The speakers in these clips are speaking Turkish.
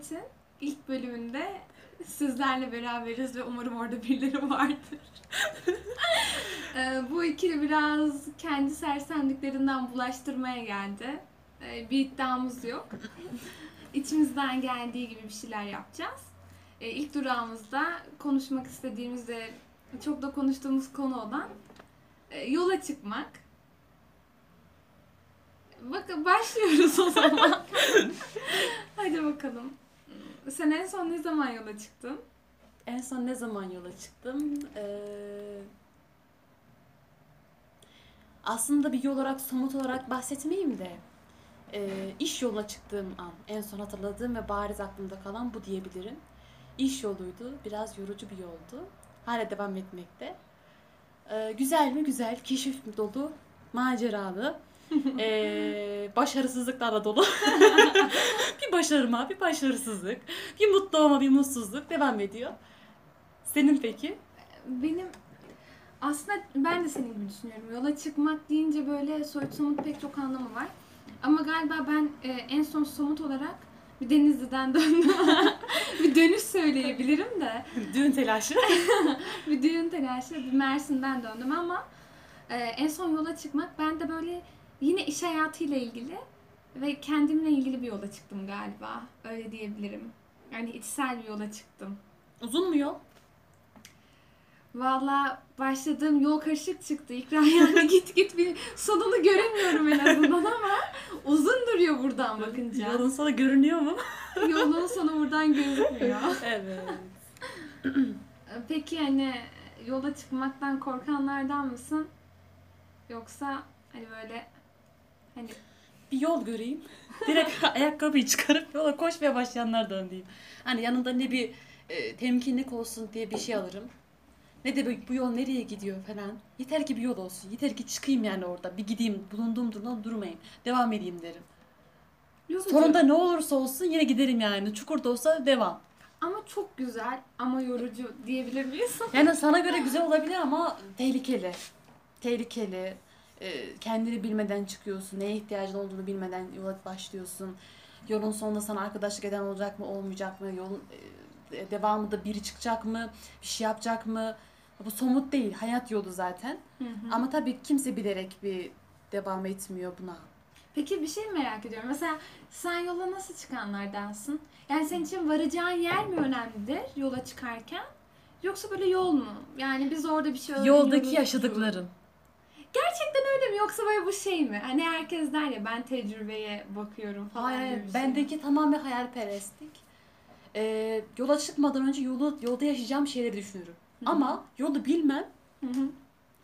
Muhabbet'in ilk bölümünde sizlerle beraberiz ve umarım orada birileri vardır. Ee, Bu ikili biraz kendi sersemliklerinden bulaştırmaya geldi. Ee, Bir iddiamız yok. İçimizden geldiği gibi bir şeyler yapacağız. Ee, İlk durağımızda konuşmak istediğimiz ve çok da konuştuğumuz konu olan e, yola çıkmak. Bakın başlıyoruz o zaman. Hadi bakalım. Sen en son ne zaman yola çıktın? En son ne zaman yola çıktım? Ee, aslında bir yol olarak, somut olarak bahsetmeyeyim de ee, iş yoluna çıktığım an en son hatırladığım ve bariz aklımda kalan bu diyebilirim. İş yoluydu. Biraz yorucu bir yoldu. Hala devam etmekte. Ee, güzel mi? Güzel. Keşif dolu. Maceralı. ee, başarısızlıklarla dolu. bir başarıma, bir başarısızlık. Bir mutlu olma, bir mutsuzluk devam ediyor. Senin peki? Benim aslında ben de senin gibi düşünüyorum. Yola çıkmak deyince böyle soyut somut pek çok anlamı var. Ama galiba ben e, en son somut olarak bir Denizli'den döndüm. bir dönüş söyleyebilirim de. Düğün telaşı. bir düğün telaşı, bir Mersin'den döndüm ama e, en son yola çıkmak ben de böyle yine iş hayatıyla ilgili ve kendimle ilgili bir yola çıktım galiba. Öyle diyebilirim. Yani içsel bir yola çıktım. Uzun mu yol? Valla başladığım yol karışık çıktı. İkra yani git git bir sonunu göremiyorum en azından ama uzun duruyor buradan bakınca. Yolun sonu görünüyor mu? Yolun sonu buradan gözükmüyor. evet. Peki hani yola çıkmaktan korkanlardan mısın? Yoksa hani böyle hani Bir yol göreyim. Direkt ayakkabıyı çıkarıp yola koşmaya başlayanlardan diyeyim. Hani yanında ne bir e, temkinlik olsun diye bir şey alırım. Ne de bu- yol nereye gidiyor falan. Yeter ki bir yol olsun. Yeter ki çıkayım yani orada. Bir gideyim. Bulunduğum durumdan durmayayım. Devam edeyim derim. yorucu. Sonunda ne olursa olsun yine giderim yani. Çukur da olsa devam. ama çok güzel ama yorucu diyebilir miyiz? Yani sana göre güzel olabilir ama tehlikeli. Tehlikeli. Ee, kendini bilmeden çıkıyorsun. Neye ihtiyacın olduğunu bilmeden yola başlıyorsun. Yolun sonunda sana arkadaşlık eden olacak mı, olmayacak mı? Yolun e, devamında biri çıkacak mı? Bir şey yapacak mı? Bu somut değil. Hayat yolu zaten. Ama tabii kimse bilerek bir devam etmiyor buna. Peki bir şey merak ediyorum. Mesela sen yola nasıl çıkanlardansın? Yani senin için varacağın yer mi önemlidir yola çıkarken? Yoksa böyle yol mu? Yani biz orada bir şey öğreniyoruz. Yoldaki yaşadıkların. Gerçekten öyle mi? Yoksa böyle bu şey mi? Hani herkes der ya ben tecrübeye bakıyorum falan Hayır, gibi bir şey mi? bendeki tamamen hayalperestlik. Ee, yola çıkmadan önce yolu yolda yaşayacağım şeyleri düşünürüm. Ama yolu bilmem. Hı hı.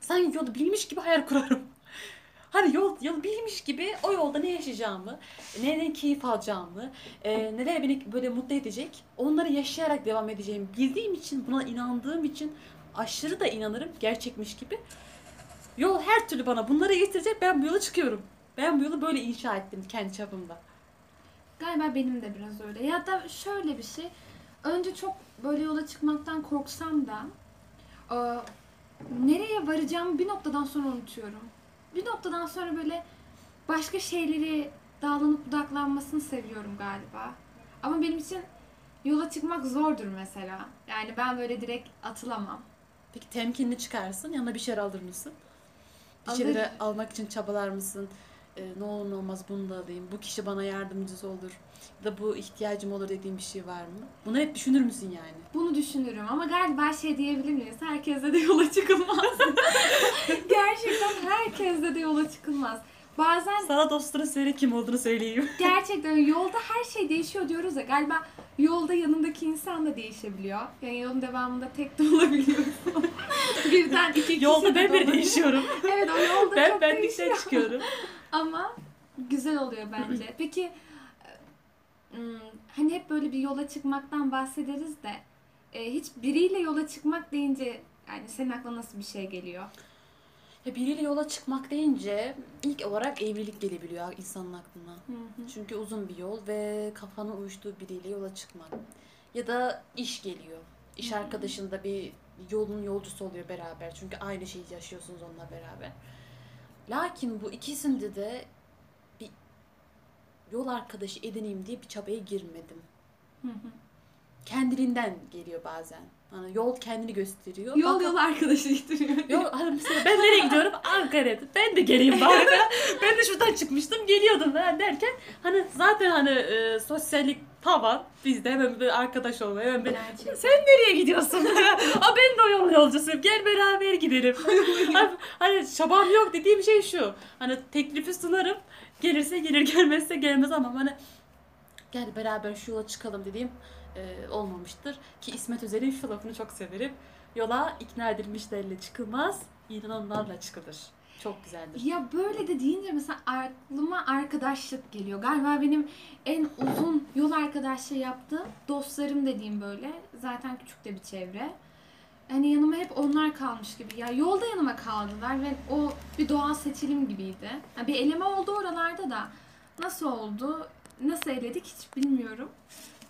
Sanki yolu bilmiş gibi hayal kurarım. Hani yol, yol bilmiş gibi o yolda ne yaşayacağımı, neden keyif alacağımı, e, neler beni böyle mutlu edecek, onları yaşayarak devam edeceğimi bildiğim için, buna inandığım için aşırı da inanırım gerçekmiş gibi. Yol her türlü bana bunları getirecek, ben bu yola çıkıyorum. Ben bu yolu böyle inşa ettim kendi çapımda. Galiba benim de biraz öyle. Ya da şöyle bir şey. Önce çok böyle yola çıkmaktan korksam da e, nereye varacağımı bir noktadan sonra unutuyorum. Bir noktadan sonra böyle başka şeyleri dağlanıp budaklanmasını seviyorum galiba. Ama benim için yola çıkmak zordur mesela. Yani ben böyle direkt atılamam. Peki temkinli çıkarsın, yanına bir şeyler alır mısın? Bir Alır. şeyleri almak için çabalar mısın? Ee, ne olur ne olmaz bunu da alayım. Bu kişi bana yardımcısı olur. Ya da bu ihtiyacım olur dediğin bir şey var mı? Bunu hep düşünür müsün yani? Bunu düşünürüm ama galiba şey diyebilir miyiz? Herkeste de yola çıkılmaz. Gerçekten herkeste de yola çıkılmaz. Bazen Sana dostunu söyle kim olduğunu söyleyeyim. gerçekten yolda her şey değişiyor diyoruz ya galiba yolda yanındaki insan da değişebiliyor. Yani yolun devamında tek de olabiliyorsun. Birden iki kişi Yolda de ben olabiliyor. değişiyorum. Evet o yolda ben çok bendikten değişiyor. çıkıyorum. Ama güzel oluyor bence. Peki hmm, hani hep böyle bir yola çıkmaktan bahsederiz de e, hiç biriyle yola çıkmak deyince yani senin aklına nasıl bir şey geliyor? Ya biriyle yola çıkmak deyince ilk olarak evlilik gelebiliyor insanın aklına. Hı hı. Çünkü uzun bir yol ve kafanın uyuştuğu biriyle yola çıkmak. Ya da iş geliyor. İş Hı hı. arkadaşın da bir yolun yolcusu oluyor beraber. Çünkü aynı şeyi yaşıyorsunuz onunla beraber. Lakin bu ikisinde de bir yol arkadaşı edineyim diye bir çabaya girmedim. Hı hı. Kendiliğinden geliyor bazen. Hani yol kendini gösteriyor. Yol Bak- yol arkadaşı getiriyor. Yol, hani mesela ben nereye gidiyorum? Ankara'ya. Ben de geleyim bari. ben de şuradan çıkmıştım geliyordum ben derken hani zaten hani e, sosyallik tavan bizde hemen bir arkadaş olmaya hemen bir Gerçekten. sen nereye gidiyorsun? Aa ben de o yolun yolcusuyum. Gel beraber gidelim. hani, hani çabam yok dediğim şey şu. Hani teklifi sunarım. Gelirse gelir gelmezse gelmez ama hani gel beraber şu yola çıkalım dediğim e, olmamıştır. Ki İsmet Özel'in şu lafını çok severim. Yola ikna edilmişlerle çıkılmaz, inananlarla çıkılır. Çok güzeldir. Ya böyle de deyince mesela aklıma arkadaşlık geliyor. Galiba benim en uzun yol arkadaşlığı yaptığım dostlarım dediğim böyle. Zaten küçük de bir çevre. Hani yanıma hep onlar kalmış gibi. Ya yolda yanıma kaldılar ve o bir doğal seçilim gibiydi. Ya bir eleme oldu oralarda da. Nasıl oldu? Nasıl eledik hiç bilmiyorum.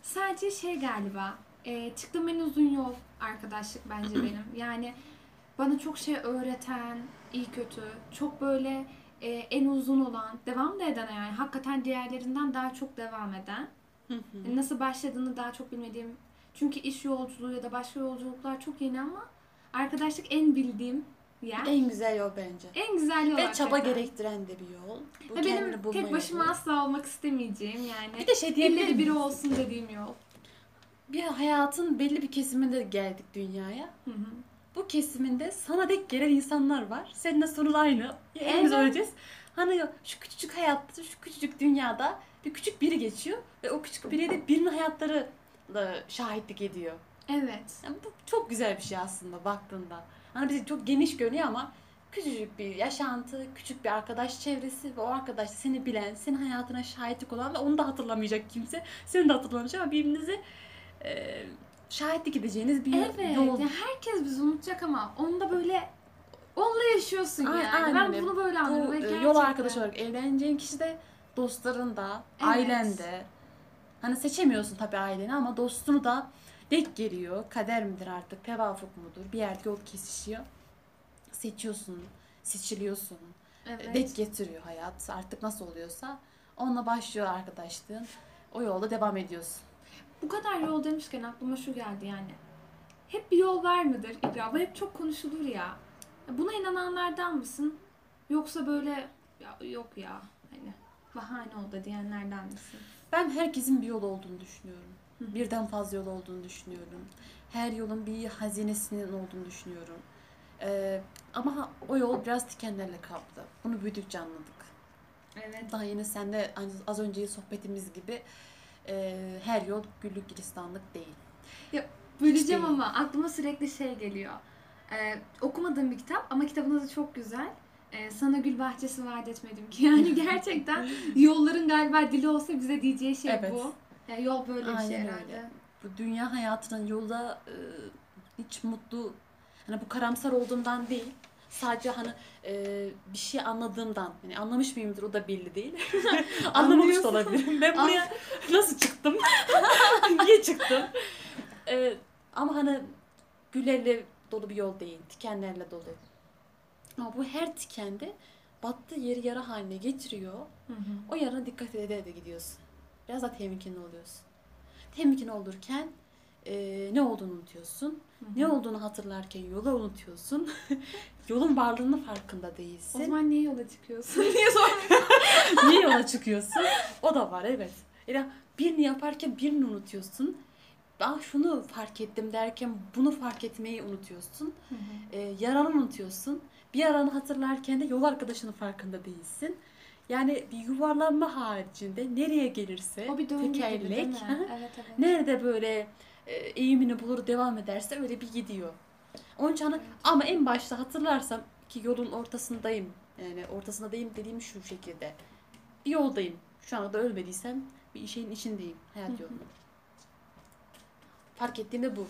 Sadece şey galiba. E, çıktığım en uzun yol arkadaşlık bence benim. Yani bana çok şey öğreten, iyi kötü, çok böyle e, en uzun olan, devam da eden yani hakikaten diğerlerinden daha çok devam eden. Yani Nasıl başladığını daha çok bilmediğim. Çünkü iş yolculuğu ya da başka yolculuklar çok yeni ama arkadaşlık en bildiğim yer. En güzel yol bence. En güzel yol Ve çaba hakikaten. gerektiren de bir yol. Bu kendini benim tek başıma yolu. asla olmak istemeyeceğim yani. Bir de şey diyebilir biri olsun dediğim yol. Bir hayatın belli bir kesiminde geldik dünyaya. Hı hı. Bu kesiminde sana dek gelen insanlar var. Seninle sorun aynı. Hepimiz Evet. öleceğiz. Hani şu küçücük hayatta, şu küçücük dünyada bir küçük biri geçiyor. Ve o küçük biri de birinin hayatları şahitlik ediyor. Evet. Yani bu çok güzel bir şey aslında baktığında. Hani bize çok geniş görünüyor ama küçücük bir yaşantı, küçük bir arkadaş çevresi ve o arkadaş da seni bilen, senin hayatına şahitlik olan ve onu da hatırlamayacak kimse. Seni de hatırlamayacak ama birbirinizi e, şahitlik edeceğiniz bir Evet. yol. Yani herkes bizi unutacak ama onda böyle onunla yaşıyorsun yani. aynen Ben öyle. bunu böyle anlıyorum. Bu e, yol gerçekten- arkadaşı olarak evleneceğin kişi de dostların da, Evet. ailen de. Hani seçemiyorsun tabii aileni ama dostunu da denk geliyor. Kader midir artık, tevafuk mudur? Bir yerde yol kesişiyor. Seçiyorsun, seçiliyorsun. Evet. Denk getiriyor hayat. Artık nasıl oluyorsa. Onunla başlıyor arkadaşlığın. O yolda devam ediyorsun. Bu kadar yol demişken aklıma şu geldi yani. Hep bir yol var mıdır İkra? Bu hep çok konuşulur ya. Buna inananlardan mısın? Yoksa böyle ya yok ya hani bahane oldu diyenlerden misin? Ben herkesin bir yol olduğunu düşünüyorum. Birden fazla yol olduğunu düşünüyorum. Her yolun bir hazinesinin olduğunu düşünüyorum. Ee, ama o yol biraz dikenlerle kaplı. Bunu büyüdükçe anladık. Evet. Daha yeni senle az önceki sohbetimiz gibi e, her yol güllük gülistanlık değil. Böleceğim değil. ama aklıma sürekli şey geliyor. Ee, okumadığım bir kitap ama kitabın adı çok güzel. Ee, sana gül bahçesi vaat etmedim ki. Yani gerçekten yolların galiba dili olsa bize diyeceği şey Evet. bu. Yani yol böyle bir şey öyle. herhalde. Bu dünya hayatının yolda e, hiç mutlu, hani bu karamsar olduğumdan değil. Sadece hani e, bir şey anladığımdan, hani anlamış mıyımdır o da belli değil. Anlamamış da olabilirim. Ben buraya nasıl çıktım? Niye çıktım? E, ama hani güllerle dolu bir yol değil, tikenlerle dolu. Ama bu her tikende battığı yeri yara haline getiriyor. Hı hı. O yarına dikkat ede de gidiyorsun. Biraz da temkinli oluyorsun. Temkinli olurken e, ne olduğunu unutuyorsun. Hı hı. Ne olduğunu hatırlarken yolu unutuyorsun. Yolun varlığının farkında O değilsin. zaman niye yola çıkıyorsun? Niye sor? Niye yola çıkıyorsun? O da var evet. Yani birini yaparken birini unutuyorsun. Ben şunu fark ettim derken bunu fark etmeyi unutuyorsun. E, yaranı unutuyorsun. Bir yaranı hatırlarken de yol arkadaşının farkında değilsin. Yani bir yuvarlanma haricinde nereye gelirse O bir döngü gibi değil tekerlek mi? Evet evet. nerede böyle e, eğimini bulur devam ederse öyle bir gidiyor. Onun için hani- ama en başta hatırlarsam ki yolun ortasındayım. Yani ortasındayım dediğim şu şekilde. Bir yoldayım. Şu anda ölmediysem bir şeyin içindeyim. Hayat yolunda. Fark ettiğim de bu.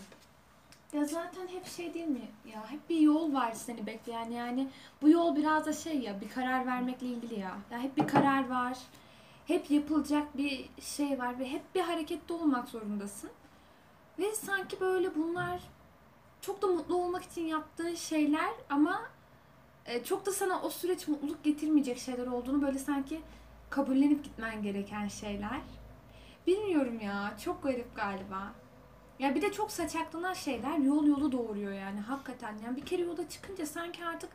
Ya zaten hep şey değil mi? Ya hep bir yol var seni bekleyen yani. Bu yol biraz da şey ya bir karar vermekle ilgili ya. Ya hep bir karar var. Hep yapılacak bir şey var ve hep bir harekette olmak zorundasın. Ve sanki böyle bunlar çok da mutlu olmak için yaptığı şeyler ama e, çok da sana o süreç mutluluk getirmeyecek şeyler olduğunu böyle sanki kabullenip gitmen gereken şeyler. bilmiyorum ya çok garip galiba. Ya bir de çok saçaklanan şeyler yol yolu doğuruyor yani hakikaten. Yani bir kere yola çıkınca sanki artık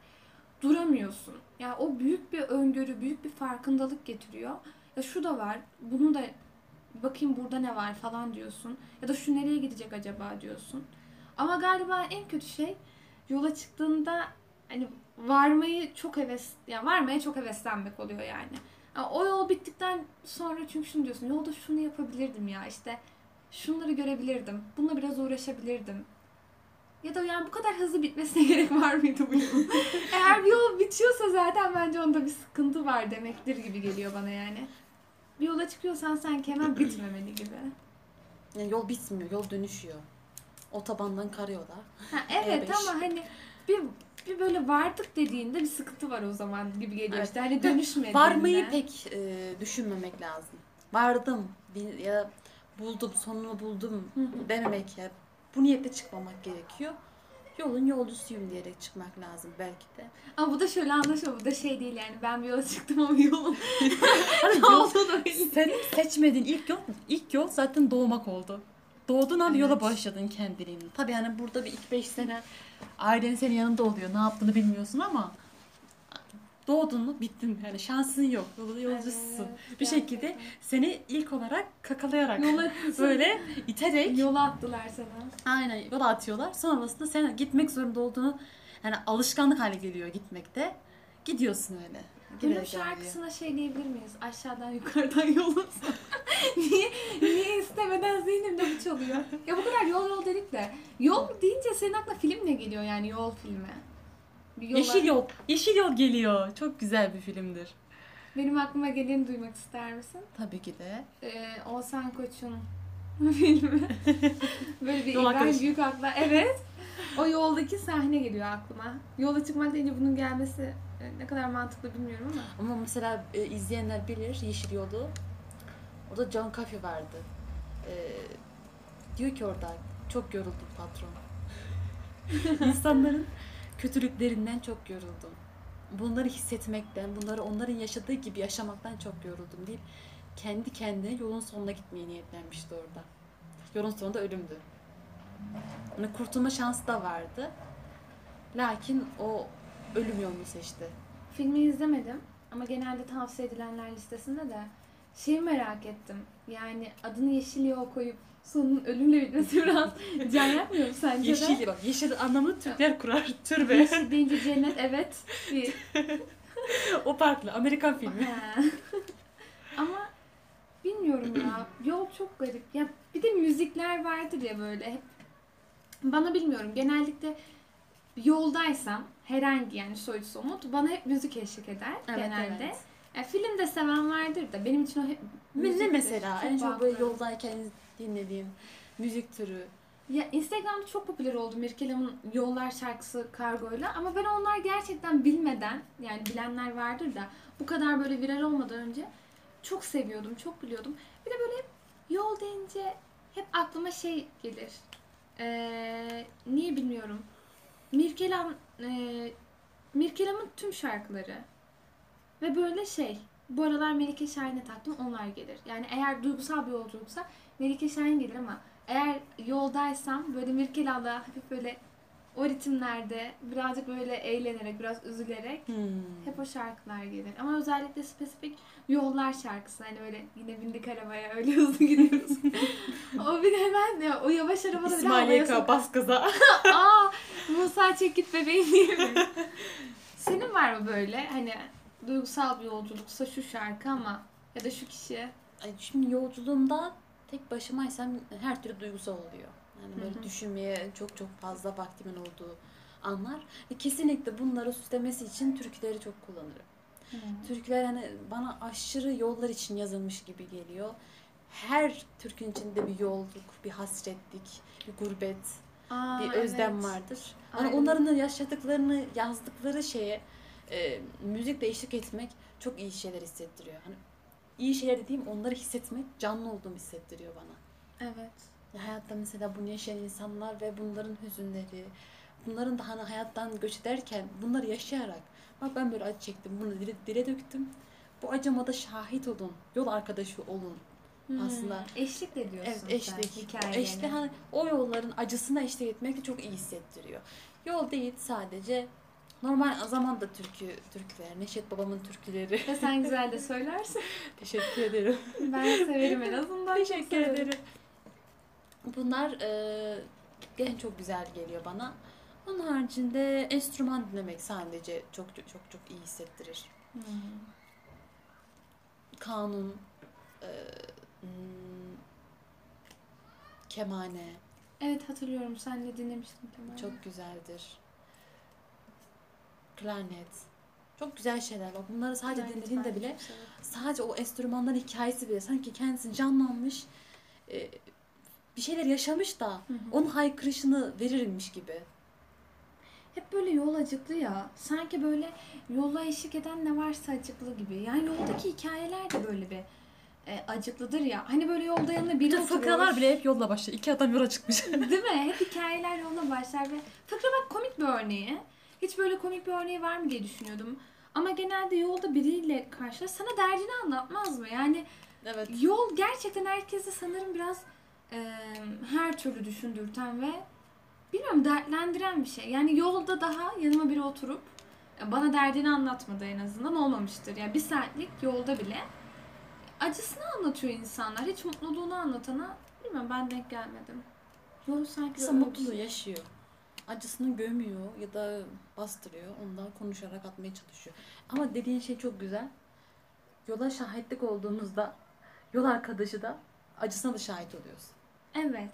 duramıyorsun. Ya o büyük bir öngörü, büyük bir farkındalık getiriyor. Ya şu da var, bunu da bakayım burada ne var falan diyorsun. Ya da şu nereye gidecek acaba diyorsun. Ama galiba en kötü şey yola çıktığında hani varmayı çok heves, ya varmaya çok heveslenmek oluyor yani. Ya o yol bittikten sonra çünkü şunu diyorsun, yolda şunu yapabilirdim ya işte şunları görebilirdim, bununla biraz uğraşabilirdim. Ya da yani bu kadar hızlı bitmesine gerek var mıydı bu yolun? Eğer bir yol bitiyorsa zaten bence onda bir sıkıntı var demektir gibi geliyor bana yani. Bir yola çıkıyorsan sanki hemen bitmemeli gibi. Yani yol bitmiyor, yol dönüşüyor. Otobandan karıyorlar. Ha, evet E5. ama hani bir, bir böyle vardık dediğinde bir sıkıntı var o zaman gibi geliyor Evet. işte. Hani dönüşmediğinde. Varmayı pek e, düşünmemek lazım. Vardım ya buldum, sonunu buldum dememek ya. Bu niyetle çıkmamak gerekiyor. Yolun yolcusuyum diyerek çıkmak lazım belki de. Ama bu da şöyle anlaşılıyor. Bu da şey değil yani ben bir yola çıktım ama yolun Hani ne olduğu da belli. Senin seçmediğin ilk yol, ilk yol zaten doğmak oldu. Doğdun yola Evet. başladın kendiliğin. Tabii hani burada bir ilk beş sene ailen senin yanında oluyor. Ne yaptığını bilmiyorsun ama doğdun mu bittin. Yani şansın yok. Yolda yolcusun. Evet, bir şekilde gerçekten. seni ilk olarak kakalayarak yola böyle iterek yola attılar sana. aynen yola atıyorlar. Sonrasında sen gitmek zorunda olduğunu yani alışkanlık hale geliyor gitmekte. Gidiyorsun öyle. İlerliyor. şarkısına şey diyebilir miyiz? Aşağıdan yukarıdan yolun niye, niye istemeden zihnimde bu çalıyor? Ya bu kadar yol yol dedik de yol deyince senin aklına film ne geliyor yani yol filmi? Yola- Yeşil yol. Yeşil yol geliyor. Çok güzel bir filmdir. Benim aklıma geleni duymak ister misin? Tabii ki de. Ee, Oğuzhan Koç'un filmi. Böyle bir İbrahim arkadaşı. Büyükak'la. Evet. O yoldaki sahne geliyor aklıma. Yola çıkmak deyince bunun gelmesi e, ne kadar mantıklı bilmiyorum ama. Ama mesela e, izleyenler bilir Yeşil Yol'u. Orada John Coffey vardı. E, diyor ki orada çok yoruldum patron. İnsanların kötülüklerinden çok yoruldum. Bunları hissetmekten, bunları onların yaşadığı gibi yaşamaktan çok yoruldum deyip kendi kendine yolun sonuna gitmeye niyetlenmişti orada. Yolun sonunda ölümdü. Hani kurtulma şansı da vardı. Lakin o ölüm yolunu seçti. Filmi izlemedim ama genelde tavsiye edilenler listesinde de şeyi merak ettim. Yani adını Yeşil Yol koyup sonunun ölümle bitmesi biraz can yakmıyor mu sence de? Yeşil bak yeşil anlamını Türkler kurar. Türbe. Yeşil deyince cennet evet. Bir, o farklı. Amerikan filmi. Ama bilmiyorum ya. Yol çok garip. Ya bir de müzikler vardır ya böyle hep. Bana bilmiyorum. Genellikle yoldaysam herhangi yani soyut somut bana hep müzik eşlik eder genelde. evet. Ya film de seven vardır da benim için o hep Ne mesela? En çok böyle yoldayken dinlediğim müzik türü. Ya Instagram'da çok popüler oldu Mirkelam'ın Yollar şarkısı kargoyla ama ben onlar gerçekten bilmeden yani bilenler vardır da bu kadar böyle viral olmadan önce çok seviyordum, çok biliyordum. Bir de böyle yol deyince hep aklıma şey gelir. Ee, niye bilmiyorum. Mirkelam e, Mirkelam'ın tüm şarkıları ve böyle şey bu aralar Melike Şahin'e taktım onlar gelir. Yani eğer duygusal bir yolculuksa Melike Şahin gelir ama eğer yoldaysam böyle Mirkelam'la hafif böyle o ritimlerde birazcık böyle eğlenerek, biraz üzülerek hep o şarkılar gelir. Ama özellikle spesifik yollar şarkısı. Hani böyle yine bindik arabaya öyle hızlı gidiyoruz. o bir de hemen ya, o yavaş arabada bile İsmail havaya sokar. bas gaza. Aa Musa çek git bebeğim diye mi? Senin var mı böyle hani duygusal bir yolculuksa şu şarkı ama ya da şu kişi. Ay, Şimdi yolculuğumda tek başımaysam her türlü duygusal oluyor. Yani böyle Hı hı. düşünmeye çok çok fazla vaktimin olduğu anlar. Ve kesinlikle bunları süslemesi için türküleri çok kullanırım. Türküler hani bana aşırı yollar için yazılmış gibi geliyor. Her türkün içinde bir yolluk, bir hasretlik, bir gurbet, Aa, bir özlem evet. vardır. Hani Aynen. onların yaşadıklarını, yazdıkları şeye e, müzikle eşlik etmek çok iyi şeyler hissettiriyor. Hani iyi şeyler dediğim onları hissetmek, canlı olduğumu hissettiriyor bana. Evet. Ya hayatta mesela bunu yaşayan insanlar ve bunların hüzünleri, bunların da hani hayattan göç ederken bunları yaşayarak bak ben böyle acı çektim, bunu dile, dile döktüm. Bu acıma da şahit olun, yol arkadaşı olun aslında. Eşlik de ediyorsun Evet sen eşlik. hikayelerine. İşte hani o yolların acısına eşlik etmek de çok iyi hissettiriyor. Yol değil sadece normal zamanda türkü türküler, Neşet babamın türküleri. Ve sen güzel de söylersin. Teşekkür ederim. Ben severim en azından. Teşekkür ederim. Bunlar e, en çok güzel geliyor bana. Onun haricinde enstrüman dinlemek sadece çok çok çok, çok iyi hissettirir. Hmm. Kanun, e, hmm, kemane Evet hatırlıyorum. Sen de dinlemiştin Kemal. çok güzeldir. Klarnet. Çok güzel şeyler bak. Bunları sadece Klarnet dinlediğinde bile severim. sadece o enstrümanların hikayesi bile sanki kendisi canlanmış e, bir şeyler yaşamış da Hı hı. onun haykırışını verirmiş gibi. Hep böyle yol acıklı ya. Sanki böyle yola eşlik eden ne varsa acıklı gibi. Yani yoldaki hikayeler de böyle bir e, acıklıdır ya. Hani böyle yolda yanına biri oturuyor. fıkralar bile hep yolla başlıyor. İki adam yola çıkmış. Değil mi? Hep hikayeler yolla başlar ve fıkra bak komik bir örneği. Hiç böyle komik bir örneği var mı diye düşünüyordum. Ama genelde yolda biriyle karşılaş sana derdini anlatmaz mı? Yani evet. yol gerçekten herkesi sanırım biraz e, her türlü düşündürten ve bilmiyorum dertlendiren bir şey. Yani yolda daha yanıma biri oturup e, bana derdini anlatmadı en azından olmamıştır. Yani bir saatlik yolda bile acısını anlatıyor insanlar. Hiç mutluluğunu anlatana bilmiyorum ben denk gelmedim. Yol sanki Kısa mutluluğu yaşıyor. Acısını gömüyor ya da bastırıyor. Ondan konuşarak atmaya çalışıyor. Ama dediğin şey çok güzel. Yola şahitlik olduğumuzda yol arkadaşı da acısına da şahit oluyorsun. Evet.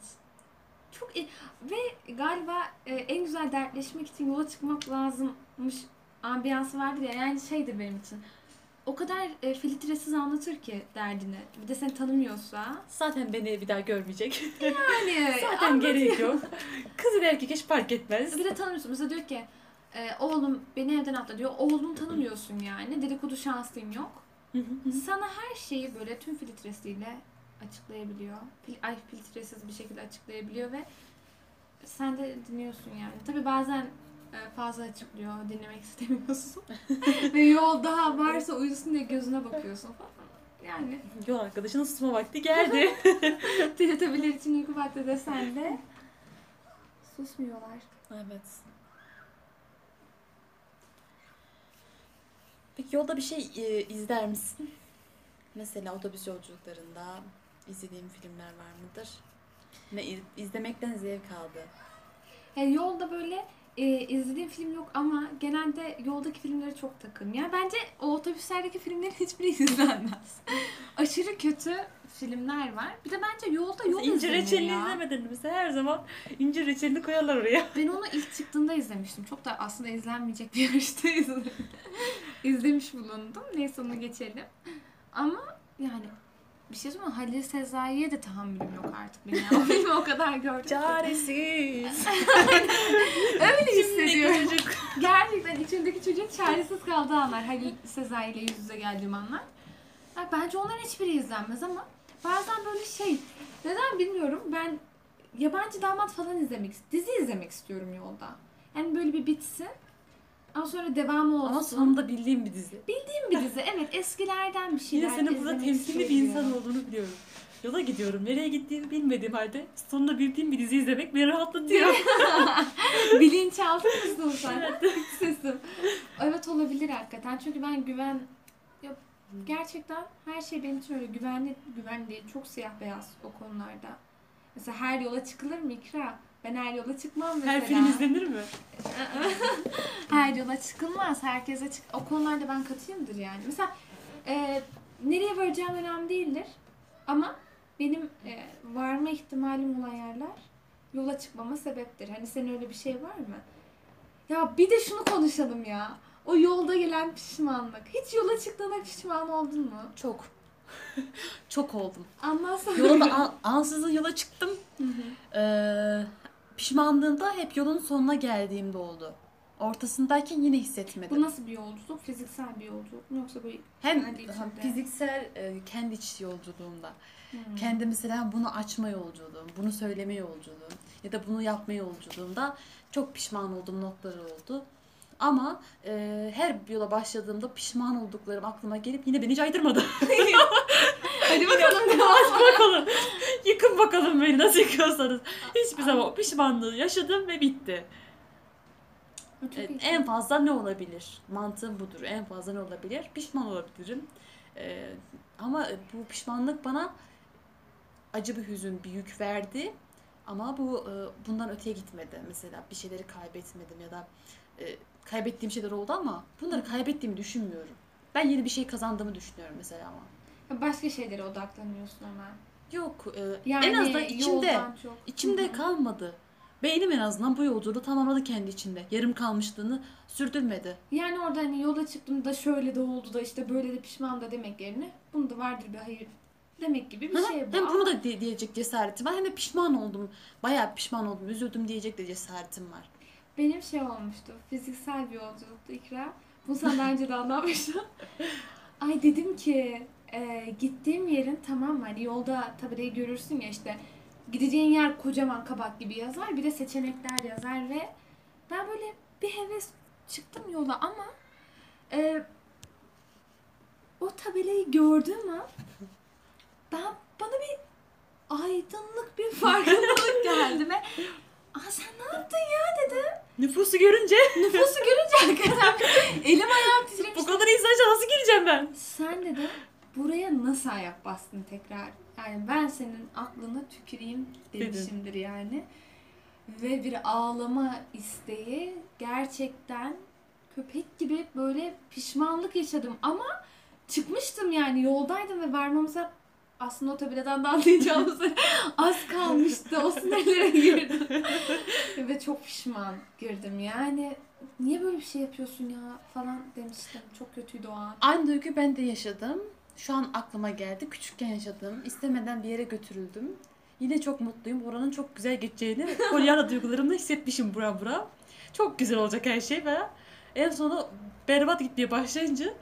Çok iyi. Ve galiba e, en güzel dertleşmek için yola çıkmak lazımmış ambiyansı vardır ya. Yani şeydir benim için. O kadar e, filtresiz anlatır ki derdini. Bir de seni tanımıyorsa. Zaten beni bir daha görmeyecek. Yani Zaten anlatıyor. gerek yok. Kız ile erkek hiç fark etmez. Bir de tanımıyorsun. Mesela diyor ki e, oğlum beni evden atla diyor. Oğlunu tanımıyorsun yani. Dedikodu şansın yok. Sana her şeyi böyle tüm filtresiyle açıklayabiliyor. Fil, ay filtresiz bir şekilde açıklayabiliyor ve sen de dinliyorsun yani. Tabi bazen fazla açıklıyor, dinlemek istemiyorsun. ve yol daha varsa uyusun diye gözüne bakıyorsun falan. Yani Yol arkadaşının susma vakti geldi. Teletabiler için uyku vakti desen de susmuyorlar. evet. Peki yolda bir şey e, izler misin? Mesela otobüs yolculuklarında izlediğin filmler var mıdır? Ne iz- izlemekten zevk aldı. Yani yolda böyle e, izlediğim film yok ama genelde yoldaki filmlere çok takım. Yani bence o otobüslerdeki filmlerin hiçbiri izlenmez. Aşırı kötü filmler var. Bir de bence yolda yol İncir reçelini ya. izlemedin mi? Mesela her zaman incir reçelini koyarlar oraya. Ben onu ilk çıktığında izlemiştim. Çok da aslında izlenmeyecek bir yarışta izledim. İzlemiş bulundum. Neyse onu geçelim. Ama yani bir şey söyleyeyim mi? Halil Sezai'ye de tahammülüm yok artık benim. O filmi o kadar gördüm. Çaresiz. Öyle hissediyorum. Çocuk. Gerçekten içimdeki çocuk çaresiz kaldığı anlar. Halil Sezai ile yüz yüze geldiğim anlar. Ha, bence onların hiçbiri izlenmez ama bazen böyle şey neden bilmiyorum ben yabancı damat falan izlemek dizi izlemek istiyorum yolda. Yani böyle bir bitsin ama sonra devamı olsun. Ama sonunda bildiğim bir dizi. Bildiğim bir dizi evet eskilerden bir şeyler Yine senin burada temkinli bir insan olduğunu biliyorum. Yola gidiyorum. Nereye gittiğimi bilmediğim halde sonunda bildiğim bir dizi izlemek beni rahatlatıyor. Bilinçaltı mısın sen? Evet. Sesim. Evet olabilir hakikaten. Çünkü ben güven ya gerçekten her şey benim için öyle güvenli güvenli değil. Çok siyah beyaz o konularda. Mesela her yola çıkılır mı İkra? Ben her yola çıkmam mesela. Her film izlenir mi? her yola çıkılmaz. Herkese çık. O konularda ben katıyımdır yani. Mesela e, nereye varacağım önemli değildir. Ama benim e, varma ihtimalim olan yerler yola çıkmama sebeptir. Hani senin öyle bir şey var mı? Ya bir de şunu konuşalım ya. O yolda gelen pişmanlık. Hiç yola çıktığına pişman oldun mu? Çok. Çok oldum. Anlatsana. Yola da an- ansızın yola çıktım. Hı hı. Ee, pişmanlığında hep yolun sonuna geldiğimde oldu. Ortasındayken yine hissetmedim. Bu nasıl bir yolculuk? Fiziksel bir yolculuk mu yoksa böyle Hem kendi içinde? fiziksel e, kendi iç yolculuğumda. Hı. Kendi mesela bunu açma yolculuğum, bunu söyleme yolculuğum ya da bunu yapma yolculuğumda çok pişman olduğum noktalar oldu. Ama e, her yola başladığımda pişman olduklarım aklıma gelip yine beni caydırmadı. Hadi bakalım devam. bakalım. Yıkın bakalım beni nasıl yıkıyorsanız. Hiçbir zaman o pişmanlığı yaşadım ve bitti. Çok iyi. en fazla ne olabilir? Mantığım budur. En fazla ne olabilir? Pişman olabilirim. Ee, ama bu pişmanlık bana acı bir hüzün, bir yük verdi. Ama bu e, bundan öteye gitmedi. Mesela bir şeyleri kaybetmedim ya da e, kaybettiğim şeyler oldu ama bunları kaybettiğimi düşünmüyorum. Ben yeni bir şey kazandığımı düşünüyorum mesela ama. Başka şeylere odaklanıyorsun ama. Yok, e, Yani en azından içimde, çok. içimde Hı hı. kalmadı. Beynim en azından bu yolculuğu tamamladı kendi içinde. Yarım kalmışlığını sürdürmedi. Yani orada hani yola çıktım da şöyle de oldu da işte böyle de pişman da demek yerine bunu da vardır bir hayır demek gibi bir Hı hı. şey bu. Hem bunu da di- diyecek cesaretim var hem de pişman oldum. Bayağı pişman oldum, üzüldüm diyecek de cesaretim var. Benim şey olmuştu. Fiziksel bir yolculuktu ikra. Bunu sana önce de anlatmıştım. Ay dedim ki e, gittiğim yerin tamam mı? Hani yolda tabelayı görürsün ya işte gideceğin yer kocaman kabak gibi yazar. Bir de seçenekler yazar ve ben böyle bir heves çıktım yola ama e, o tabelayı gördüğüm an ben bana bir aydınlık bir farkındalık geldi ve Aa sen ne yaptın ya dedim. Nüfusu görünce Nüfusu görünce hakikaten elim ayağım titremiş. bu kadar insanca nasıl gireceğim ben? Sen dedim buraya nasıl ayak bastın tekrar? Yani ben senin aklına tüküreyim demişimdir yani. Ve bir ağlama isteği gerçekten köpek gibi böyle pişmanlık yaşadım ama çıkmıştım yani yoldaydım ve varmamıza aslında o tabeladan da anlayacağımız az kalmıştı. O sinirlere girdim. ve çok pişman girdim yani. Niye böyle bir şey yapıyorsun ya falan demiştim. Çok kötüydü o an. Aynı duyguyu ben de yaşadım. Şu an aklıma geldi. Küçükken yaşadım. İstemeden bir yere götürüldüm. Yine çok mutluyum. Oranın çok güzel geçeceğini Pollyanna duygularımla hissetmişim bura bura. Çok güzel olacak her şey ve en sona berbat gitmeye başlayınca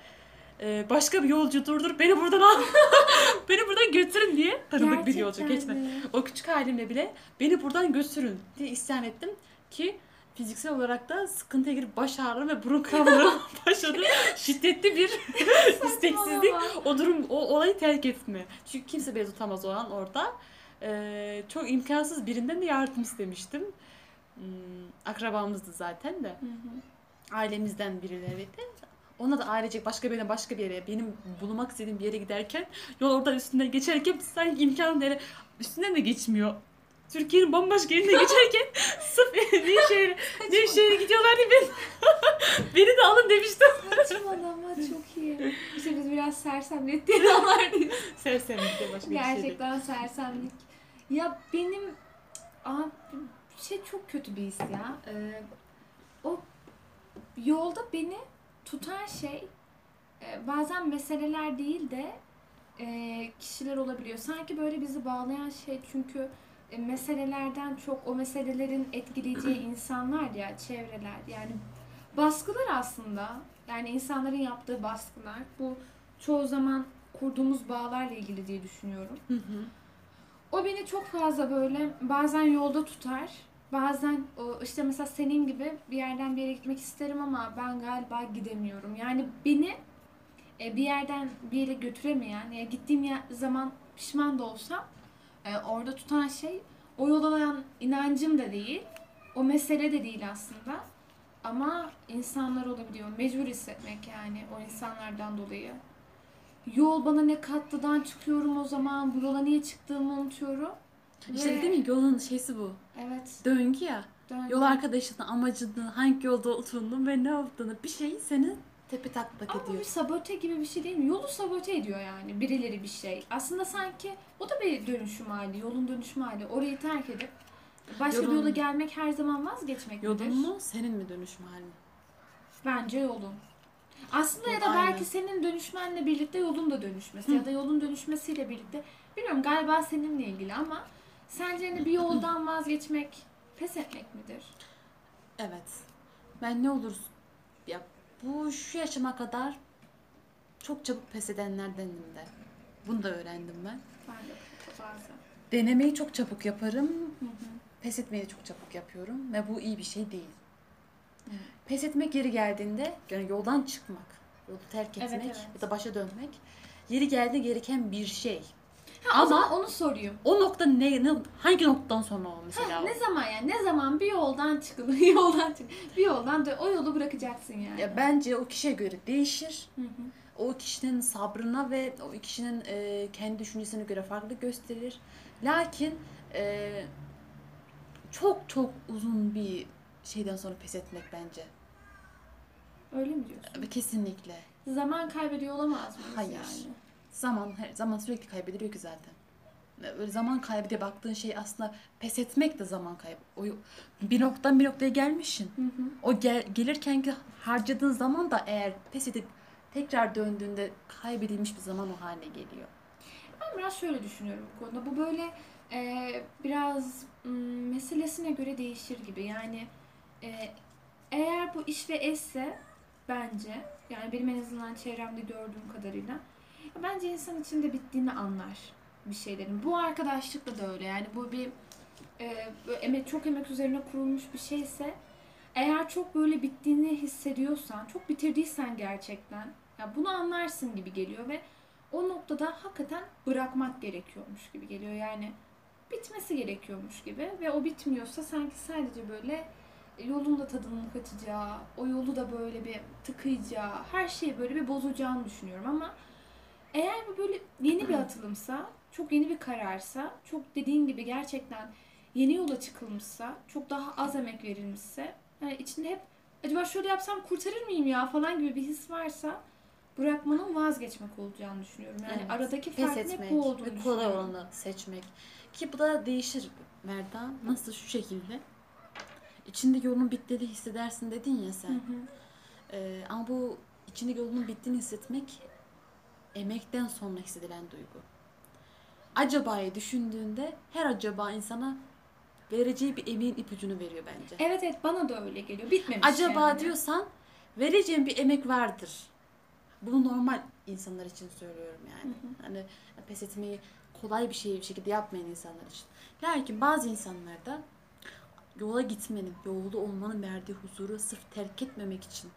e, başka bir yolcu durdur beni buradan al. beni buradan götürün diye tanıdık bir yolcu geçme. O küçük halimle bile beni buradan götürün diye isyan ettim ki fiziksel olarak da sıkıntıya girip baş ağrım ve burun kanaması başladı. Şiddetli bir isteksizlik. O durum, o olayı terk etme. Çünkü kimse beni tutamaz o an orada. Ee, çok imkansız birinden de yardım istemiştim. Hmm, akrabamızdı zaten de. Hı hı. Ailemizden birileriydi. Ona da ailecek başka birine başka bir yere benim bulunmak istediğim bir yere giderken yol oradan üstünden geçerken sanki imkanı yere üstünden de geçmiyor. Türkiye'nin bambaşka yerinde geçerken sırf Nevşehir'e Nevşehir'e gidiyorlar diye beni, beni de alın demiştim. Saçmalama çok iyi. İşte biz biraz sersemlet diyorlardı. Sersemlik de başka bir şey değil. Gerçekten sersemlik. Ya benim abi şey çok kötü bir his ya. Ee, o yolda beni tutan şey e, bazen meseleler değil de e, kişiler olabiliyor. Sanki böyle bizi bağlayan şey çünkü e, meselelerden çok o meselelerin etkileyeceği insanlar ya, çevreler yani baskılar aslında. Yani insanların yaptığı baskılar. Bu çoğu zaman kurduğumuz bağlarla ilgili diye düşünüyorum. Hı hı. O beni çok fazla böyle bazen yolda tutar. Bazen o işte mesela senin gibi bir yerden bir yere gitmek isterim ama ben galiba gidemiyorum. Yani beni e, bir yerden bir yere götüremeyen, ya gittiğim yer, zaman pişman da olsam e, orada tutan şey o yola olan inancım da değil. O mesele de değil aslında. Ama insanlar olabiliyor. Mecbur hissetmek yani o insanlardan dolayı. Yol bana ne kattıdan çıkıyorum o zaman. Bu yola niye çıktığımı unutuyorum. İşte değil mi yolun şeysi bu. Evet. Döngü ya. dön- Yol arkadaşının amacını, hangi yolda olduğunu ve ne yaptığını bir şey seni tepe taklak Ama ediyor. bir sabote gibi bir şey değil mi? Yolu sabote ediyor yani birileri bir şey. Aslında sanki o da bir dönüşüm hali, yolun dönüşüm hali. Orayı terk edip başka Yolun- bir yola gelmek her zaman vazgeçmek midir? Yolun mu, senin mi dönüşüm halin? Bence yolun. Aslında ya da Aynen. belki senin dönüşmenle birlikte yolun da dönüşmesi ya da yolun dönüşmesiyle birlikte bilmiyorum galiba seninle ilgili ama sence hani bir yoldan vazgeçmek pes etmek midir? Evet. Ben ne olur ya bu şu yaşıma kadar çok çabuk pes edenlerdenim de. Bunu da öğrendim ben. Ben de bazen. Denemeyi çok çabuk yaparım. Hı hı. Pes etmeyi de çok çabuk yapıyorum ve bu iyi bir şey değil. Evet. Pes etmek yeri geldiğinde yani yoldan çıkmak, yolu terk Evet, etmek evet. ya da başa dönmek yeri geldiğinde gereken bir şey. Ha, Ama- onu sorayım. O nokta ne, ne hangi noktadan sonra o mesela? Ha, ne zaman yani? Ne zaman bir yoldan çıkılır, yoldan çık, bir yoldan dön, o yolu bırakacaksın yani. Ya bence o kişiye göre değişir. Hı hı. O kişinin sabrına ve o kişinin e, kendi düşüncesine göre farklı gösterir. Lakin e, çok çok uzun bir şeyden sonra pes etmek bence. Öyle mi diyorsun? Kesinlikle. Zaman kaybediyor olamaz mıyız Hayır. yani? Zaman her zaman sürekli kaybediliyor ki zaten. Böyle zaman kaybı diye baktığın şey aslında pes etmek de zaman kaybı. O bir noktadan bir noktaya gelmişsin. Hı hı. O gel, gelirken ki harcadığın zaman da eğer pes edip tekrar döndüğünde kaybedilmiş bir zaman o haline geliyor. Ben biraz şöyle düşünüyorum bu konuda. Bu böyle e, biraz m, meselesine göre değişir gibi. Yani e, eğer bu iş ve eşse bence yani benim en azından çevremde gördüğüm kadarıyla bence insan içinde bittiğini anlar bir şeylerin. Bu arkadaşlıkla da öyle. Yani bu bir e, emek çok emek üzerine kurulmuş bir şeyse eğer çok böyle bittiğini hissediyorsan, çok bitirdiysen gerçekten ya bunu anlarsın gibi geliyor ve o noktada hakikaten bırakmak gerekiyormuş gibi geliyor. Yani bitmesi gerekiyormuş gibi ve o bitmiyorsa sanki sadece böyle yolun da tadının kaçacağı, o yolu da böyle bir tıkayacağı, her şeyi böyle bir bozacağını düşünüyorum ama eğer bu böyle yeni bir atılımsa, çok yeni bir kararsa, çok dediğin gibi gerçekten yeni yola çıkılmışsa, çok daha az emek verilmişse, yani içinde hep acaba şöyle yapsam kurtarır mıyım ya falan gibi bir his varsa bırakmanın vazgeçmek olacağını düşünüyorum. Yani Evet. aradaki hep etmek bu olduğunu ve kolay olanı seçmek. Ki bu da değişir Merdan. Nasıl şu şekilde? İçinde yolun bittiğini hissedersin dedin ya Hı sen. hı. Ee, ama bu içinde yolunun bittiğini hissetmek emekten sonra hissedilen duygu. Acaba'yı düşündüğünde her acaba insana vereceği bir emeğin ipucunu veriyor bence. Evet evet bana da öyle geliyor. Bitmemiş Acaba yani. diyorsan vereceğim bir emek vardır. Bunu normal insanlar için söylüyorum yani. Hani pes etmeyi kolay bir şey bir şekilde yapmayan insanlar için. Lakin bazı insanlarda yola gitmenin, yolda olmanın verdiği huzuru sırf terk etmemek için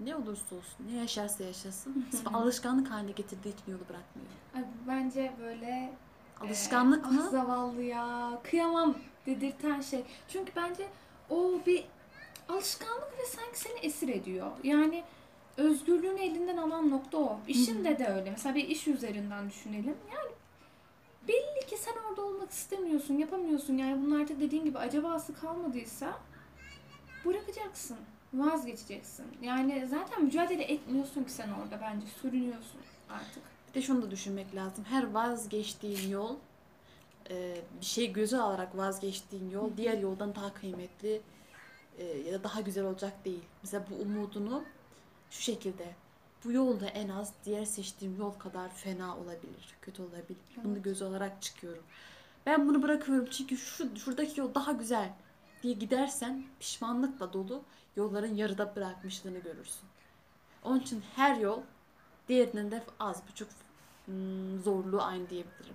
ne olursa olsun, ne yaşarsa yaşasın, alışkanlık haline getirdiği için yolu bırakmıyor. Ay, bence böyle Alışkanlık e, mı? Ah zavallı ya. Kıyamam dedirten şey. Çünkü bence o bir alışkanlık ve sanki seni esir ediyor. Yani özgürlüğünü elinden alan nokta o. İşinde de öyle. Mesela bir iş üzerinden düşünelim. Yani belli ki sen orada olmak istemiyorsun, yapamıyorsun. Yani bunun artık dediğin gibi acabası kalmadıysa bırakacaksın. Vazgeçeceksin. Yani zaten mücadele etmiyorsun ki sen orada bence. Sürünüyorsun artık. Bir de şunu da düşünmek lazım. Her vazgeçtiğin yol, e, bir şey göze alarak vazgeçtiğin yol diğer yoldan daha kıymetli e, ya da daha güzel olacak değil. Mesela bu umudunu şu şekilde bu yolda en az diğer seçtiğim yol kadar fena olabilir, kötü olabilir. Bunu Evet. göze alarak çıkıyorum. Ben bunu bırakıyorum çünkü şu şuradaki yol daha güzel diye gidersen pişmanlıkla dolu yolların yarıda bırakmışlığını görürsün. Onun için her yol diğerinden de az buçuk hmm, zorluğu aynı diyebilirim.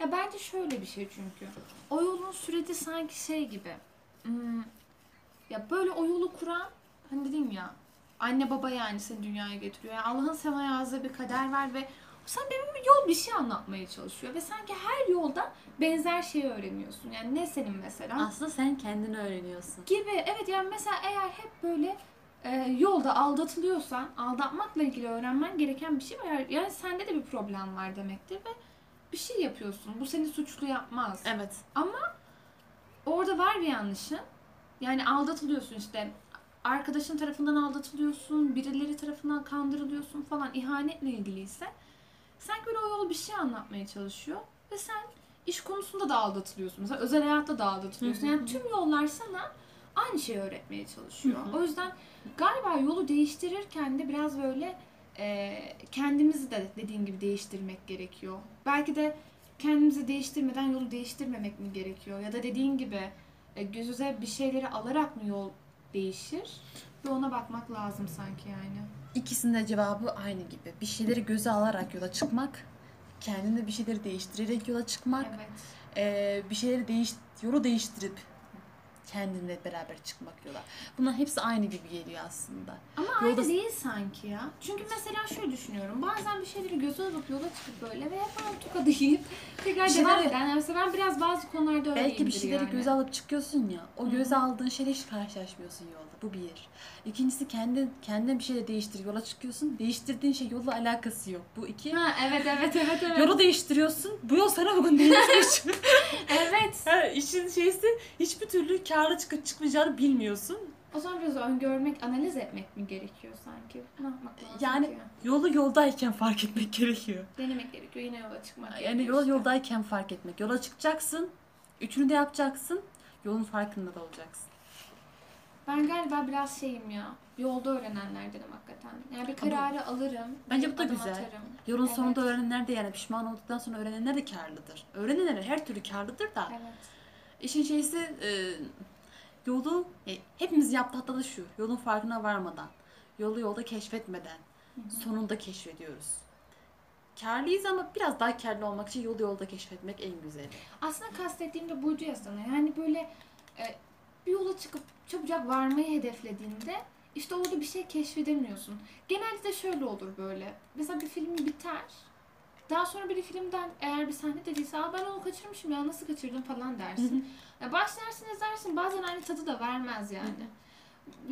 Ya bence şöyle bir şey çünkü. O yolun süreci sanki şey gibi. hmm, ya böyle o yolu kuran hani dedim ya anne baba yani seni dünyaya getiriyor. Yani Allah'ın sana yazdığı bir kader var ve sen bir, bir yol bir şey anlatmaya çalışıyor ve sanki her yolda benzer şeyi öğreniyorsun. Yani ne senin mesela? Aslında sen kendini öğreniyorsun. gibi. Evet yani mesela eğer hep böyle e, yolda aldatılıyorsan aldatmakla ilgili öğrenmen gereken bir şey var. Yani sende de bir problem var demektir ve bir şey yapıyorsun. Bu seni suçlu yapmaz. Evet. Orada var bir yanlışın. Yani aldatılıyorsun işte. Arkadaşın tarafından aldatılıyorsun, birileri tarafından kandırılıyorsun falan ihanetle ilgiliyse sanki böyle o yol bir şey anlatmaya çalışıyor ve sen iş konusunda da aldatılıyorsun. Mesela özel hayatta da aldatılıyorsun. Yani tüm yollar sana aynı şeyi öğretmeye çalışıyor. O yüzden galiba yolu değiştirirken de biraz böyle e, kendimizi de dediğin gibi değiştirmek gerekiyor. Belki de kendimizi değiştirmeden yolu değiştirmemek mi gerekiyor? Ya da dediğin gibi e, gözüze bir şeyleri alarak mı yol değişir? Ve ona bakmak lazım sanki yani. İkisinin de cevabı aynı gibi. Bir şeyleri göze alarak yola çıkmak, kendinde bir şeyleri değiştirerek yola çıkmak, Evet. eee, bir şeyleri değiş yolu değiştirip kendinle beraber çıkmak yola. Bunların hepsi aynı gibi geliyor aslında. Ama Yolda- aynı değil sanki ya. Çünkü mesela şöyle düşünüyorum. Bazen bir şeyleri göze alıp yola çıkıp böyle ve hemen tokadı yiyip tekrar Bir devam şeyleri- eden. Yani mesela ben biraz bazı konularda öyleyimdir Belki bir şeyleri yani. göze alıp çıkıyorsun ya. O Hı. göze aldığın şeyle hiç karşılaşmıyorsun yolda. Bu bir. İkincisi kendi kendine bir şeyle değiştir yola çıkıyorsun. Değiştirdiğin şey yolla alakası yok. Bu iki. Ha evet evet evet evet. Yolu değiştiriyorsun. Bu yol sana uygun değilmiş. evet. Ha, işin şeysi hiçbir türlü karlı çıkıp çıkmayacağını bilmiyorsun. O zaman biraz öngörmek, analiz etmek mi gerekiyor sanki? Ne yapmak lazım Yani- ki? Yolu yoldayken fark etmek gerekiyor. Denemek gerekiyor. Yine yola çıkmak Yani gerekiyor yol işte. yoldayken fark etmek. Yola çıkacaksın. Üçünü de yapacaksın. Yolun farkında da olacaksın. Ben galiba biraz şeyim ya. Yolda öğrenenlerdenim hakikaten. Yani bir kararı alırım. Bence bu da güzel. atarım. Yolun Evet. sonunda öğrenenler de yani pişman olduktan sonra öğrenenler de karlıdır. Öğrenenler her türlü karlıdır da. Evet. İşin şeysi e, yolu e, hepimiz yaptığı hata da şu. Yolun farkına varmadan, yolu yolda keşfetmeden sonunda keşfediyoruz. Karlıyız ama biraz daha karlı olmak için yolu yolda keşfetmek en güzeli. Aslında kastettiğim de buydu ya sana. Yani böyle e, bir yola çıkıp çabucak varmayı hedeflediğinde işte orada bir şey keşfedemiyorsun. Genelde de şöyle olur böyle. Mesela bir film biter. Daha sonra bir filmden eğer bir sahne dediyse Aa, ben onu kaçırmışım ya nasıl kaçırdım falan dersin. Ya başlarsın izlersin bazen aynı tadı da vermez yani.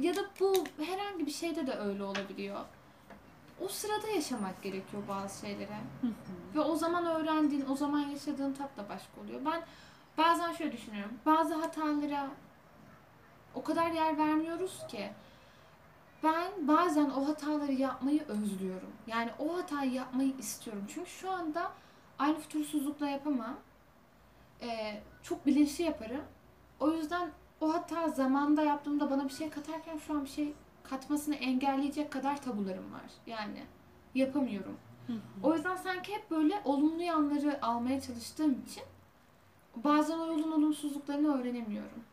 Ya da bu herhangi bir şeyde de öyle olabiliyor. O sırada yaşamak gerekiyor bazı şeylere. Ve o zaman öğrendiğin, o zaman yaşadığın tat da başka oluyor. Ben bazen şöyle düşünüyorum. Bazı hatalara o kadar yer vermiyoruz ki ben bazen o hataları yapmayı özlüyorum. Yani o hatayı yapmayı istiyorum. Çünkü şu anda aynı fütursuzlukla yapamam. Ee, çok bilinçli yaparım. O yüzden o hata zamanda yaptığımda bana bir şey katarken şu an bir şey katmasını engelleyecek kadar tabularım var. Yani yapamıyorum. O yüzden sanki hep böyle olumlu yanları almaya çalıştığım için bazen o yolun olumsuzluklarını öğrenemiyorum.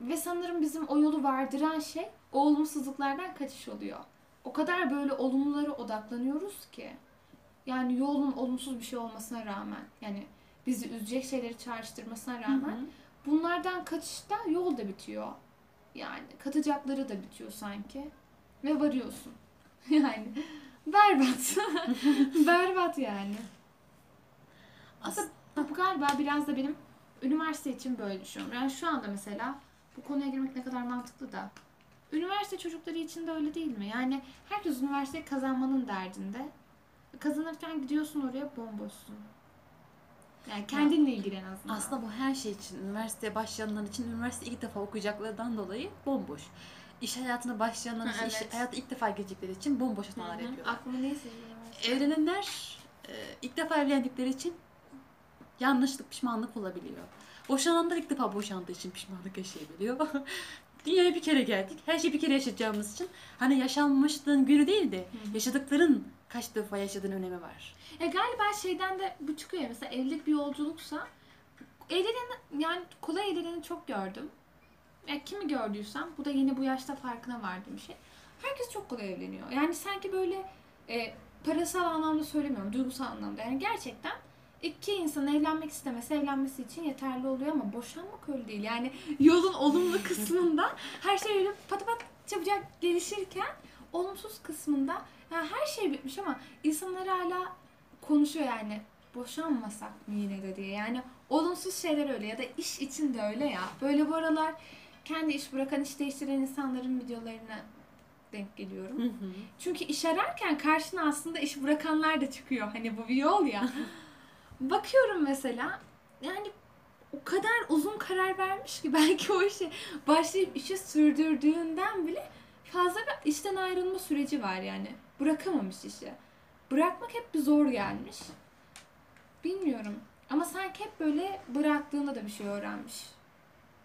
Ve sanırım bizim o yolu vardıran şey o olumsuzluklardan kaçış oluyor. O kadar böyle olumlulara odaklanıyoruz ki. Yani yolun olumsuz bir şey olmasına rağmen yani bizi üzecek şeyleri çağrıştırmasına rağmen bunlardan kaçışta yol da bitiyor. Yani katacakları da bitiyor sanki. Ve varıyorsun. Yani berbat. berbat yani. Aslında bu galiba biraz da benim üniversite için böyle düşünüyorum. Yani şu anda mesela bu konuya girmek ne kadar mantıklı da. Üniversite çocukları için de öyle değil mi? Yani herkes üniversiteyi kazanmanın derdinde. Kazanırken gidiyorsun oraya bomboşsun. Yani kendinle ilgili en azından. Aslında bu her şey için, üniversiteye başlayanlar için üniversite ilk defa okuyacaklarından dolayı bomboş. İş hayatına başlayanlar için, iş evet. hayata ilk defa girecekleri için bomboş hı. yapıyorlar. Aklıma neyse. Evlenenler e, ilk defa evlendikleri için yanlışlık, pişmanlık olabiliyor. Boşananlar ilk defa boşandığı için pişmanlık yaşayabiliyor. Dünyaya bir kere geldik. Her şeyi bir kere yaşayacağımız için hani yaşanmışlığın günü değil de yaşadıkların kaç defa yaşadığın önemi var. E galiba şeyden de bu çıkıyor ya mesela evlilik bir yolculuksa evleneni yani kolay evleneni çok gördüm. Ya kimi gördüysem bu da yeni bu yaşta farkına vardığım bir şey. Herkes çok kolay evleniyor. Yani sanki böyle e, parasal anlamda söylemiyorum, duygusal anlamda. Yani gerçekten iki insanın evlenmek istemesi evlenmesi için yeterli oluyor ama boşanmak öyle değil. Yani yolun olumlu kısmında her şey öyle pat pat çabucak gelişirken olumsuz kısmında ya her şey bitmiş ama insanlar hala konuşuyor yani boşanmasak mı yine de diye. Yani olumsuz şeyler öyle ya da iş için de öyle ya. Böyle bu aralar kendi iş bırakan, iş değiştiren insanların videolarına denk geliyorum. Çünkü iş ararken karşına aslında iş bırakanlar da çıkıyor. Hani bu bir yol ya. Bakıyorum mesela yani o kadar uzun karar vermiş ki belki o işi başlayıp işi sürdürdüğünden bile fazla bir işten ayrılma süreci var yani. Bırakamamış işi. Bırakmak hep bir zor gelmiş. Bilmiyorum. Ama sanki hep böyle bıraktığında da bir şey öğrenmiş.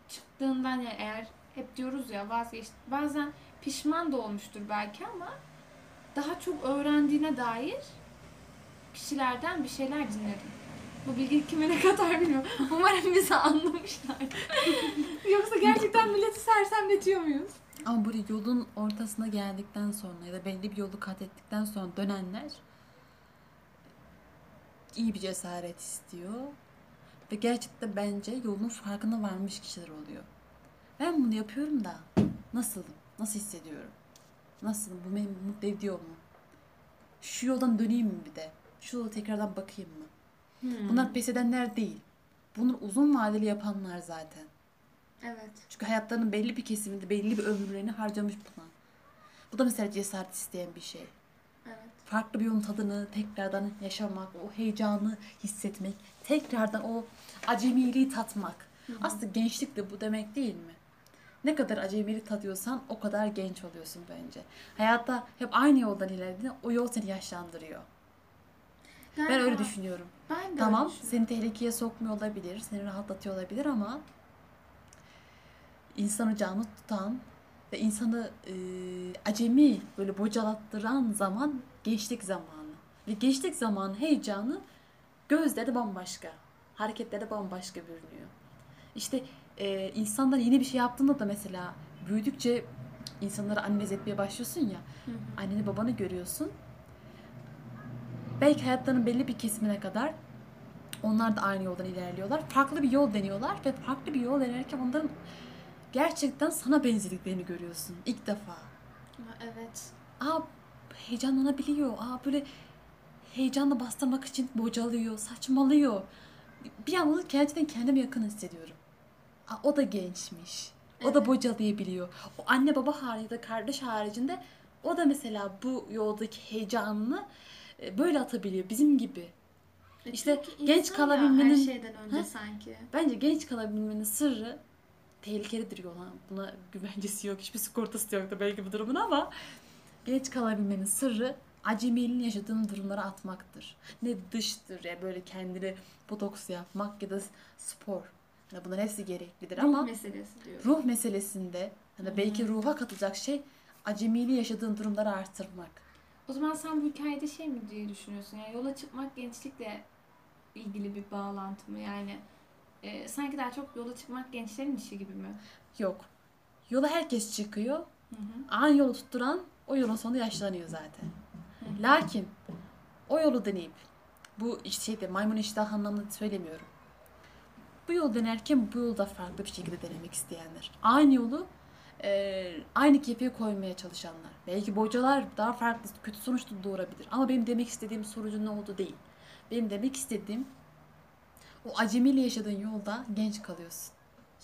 Çıktığından ya eğer hep diyoruz ya vazgeçti. Bazen pişman da olmuştur belki ama daha çok öğrendiğine dair kişilerden bir şeyler dinledim. Bu bilgi kime ne kadar bilmiyorum. Umarım bizi anlamışlar. Yoksa gerçekten milleti sersemletiyor muyuz? Ama böyle yolun ortasına geldikten sonra ya da belli bir yolu kat ettikten sonra dönenler iyi bir cesaret istiyor. Ve gerçekten bence yolun farkına varmış kişiler oluyor. Ben bunu yapıyorum da nasılım? Nasıl hissediyorum? Nasılım? Bu beni mutlu ediyor mu? Şu yoldan döneyim mi bir de? Şu yola tekrardan bakayım mı? Hmm. Bunlar pes edenler değil. Bunu uzun vadeli yapanlar zaten. Evet. Çünkü hayatlarının belli bir kesiminde belli bir ömürlerini harcamış buna. Bu da mesela cesaret isteyen bir şey. Evet. Farklı bir yolun tadını tekrardan yaşamak, o heyecanı hissetmek, tekrardan o acemiliği tatmak. Aslında gençlik de bu demek değil mi? Ne kadar acemilik tadıyorsan o kadar genç oluyorsun bence. Hayatta hep aynı yoldan ilerlediğinde o yol seni yaşlandırıyor. Ben Galiba- öyle düşünüyorum. Ben de Tamam öyle seni tehlikeye sokmuyor olabilir, seni rahatlatıyor olabilir ama insanı canlı tutan ve insanı e, acemi böyle bocalattıran zaman gençlik zamanı. Ve gençlik zamanı heyecanı gözleri bambaşka, hareketleri bambaşka görünüyor. İşte e, insanlar yeni bir şey yaptığında da mesela büyüdükçe insanları analiz etmeye başlıyorsun ya. Hı hı. Anneni babanı görüyorsun. Belki hayatlarının belli bir kesimine kadar onlar da aynı yoldan ilerliyorlar. Farklı bir yol deniyorlar ve farklı bir yol denerken onların gerçekten sana benzediklerini görüyorsun ilk defa. Evet. Aa heyecanlanabiliyor. Aa böyle heyecanla bastırmak için bocalıyor, saçmalıyor. Bir an onu gerçekten kendime yakın hissediyorum. Aa, o da gençmiş. O da bocalayabiliyor. O anne baba haricinde, kardeş haricinde o da mesela bu yoldaki heyecanını böyle atabiliyor bizim gibi. İşte E, Çünkü genç kalabilmenin- her şeyden önce Ha? sanki. Bence genç kalabilmenin sırrı tehlikelidir yola. Buna güvencesi yok. Hiçbir sigortası yoktu belki bu durumun ama genç kalabilmenin sırrı acemiliğin yaşadığın durumlara atmaktır. Ne dıştır ya böyle kendini botoks yapmak ya da spor. Yani bunların hepsi gereklidir Ruh ama meselesi diyorum. ruh meselesinde hani belki ruha katacak şey acemiliği yaşadığın durumları artırmak. O zaman sen bu hikayede şey mi diye düşünüyorsun? Yani yola çıkmak gençlikle ilgili bir bağlantı mı? Yani e, sanki daha çok yola çıkmak gençlerin işi gibi mi? Yok. Yola herkes çıkıyor. Hı hı. Aynı yolu tutturan o yolun sonunda yaşlanıyor zaten. Lakin o yolu deneyip bu şeyde maymun iştah anlamında söylemiyorum. Bu yol denerken bu yolu da farklı bir şekilde denemek isteyenler. Aynı yolu e, aynı kefeye koymaya çalışanlar. Belki bocalar daha farklı kötü sonuç da doğurabilir. Ama benim demek istediğim sonucun ne olduğu değil. Benim demek istediğim o acemiyle yaşadığın yolda genç kalıyorsun.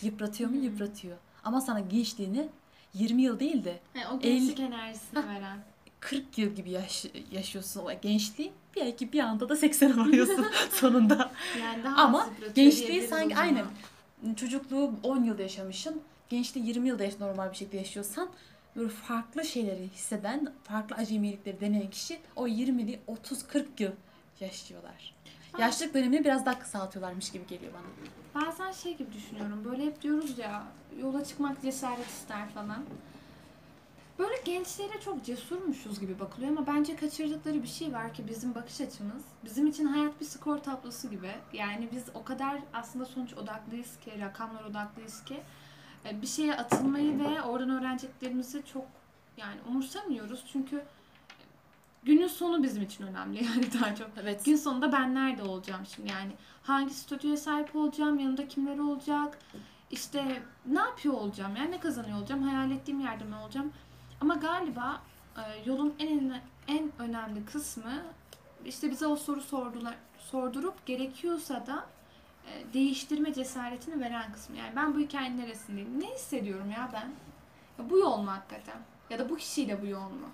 Yıpratıyor mu? Hmm. Yıpratıyor. Ama sana gençliğini 20 yıl değil de Yani o gençlik enerjisini veren. 40 yıl gibi yaş, yaşıyorsun o gençliği. Belki bir anda da 80'e varıyorsun sonunda. Yani daha Ama gençliği sanki aynen. Çocukluğu 10 yılda yaşamışsın. Gençliği 20 yılda yaş- normal bir şekilde yaşıyorsan böyle farklı şeyleri hisseden, farklı acemilikleri deneyen kişi o 20'li 30-40 yıl yaşıyorlar. Ben- Yaşlılık dönemini biraz daha kısaltıyorlarmış gibi geliyor bana. Bazen şey gibi düşünüyorum. Böyle hep diyoruz ya yola çıkmak cesaret ister falan. Böyle gençlere çok cesurmuşuz gibi bakılıyor ama bence kaçırdıkları bir şey var ki bizim bakış açımız. Bizim için hayat bir skor tablosu gibi. Yani biz o kadar aslında sonuç odaklıyız ki, rakamlar odaklıyız ki bir şeye atılmayı ve oradan öğreneceklerimizi çok yani umursamıyoruz. Çünkü günün sonu bizim için önemli yani daha çok. Evet. Gün sonunda ben nerede olacağım şimdi yani hangi statüye sahip olacağım, yanımda kimler olacak, işte ne yapıyor olacağım, yani ne kazanıyor olacağım, hayal ettiğim yerde mi olacağım. Ama galiba e, yolun en en önemli kısmı işte bize o soru sordular, sordurup gerekiyorsa da e, değiştirme cesaretini veren kısmı. Yani ben bu hikayenin neresindeyim? Ne hissediyorum ya ben? Ya bu yol mu hakikaten? Ya da bu kişiyle bu yol mu?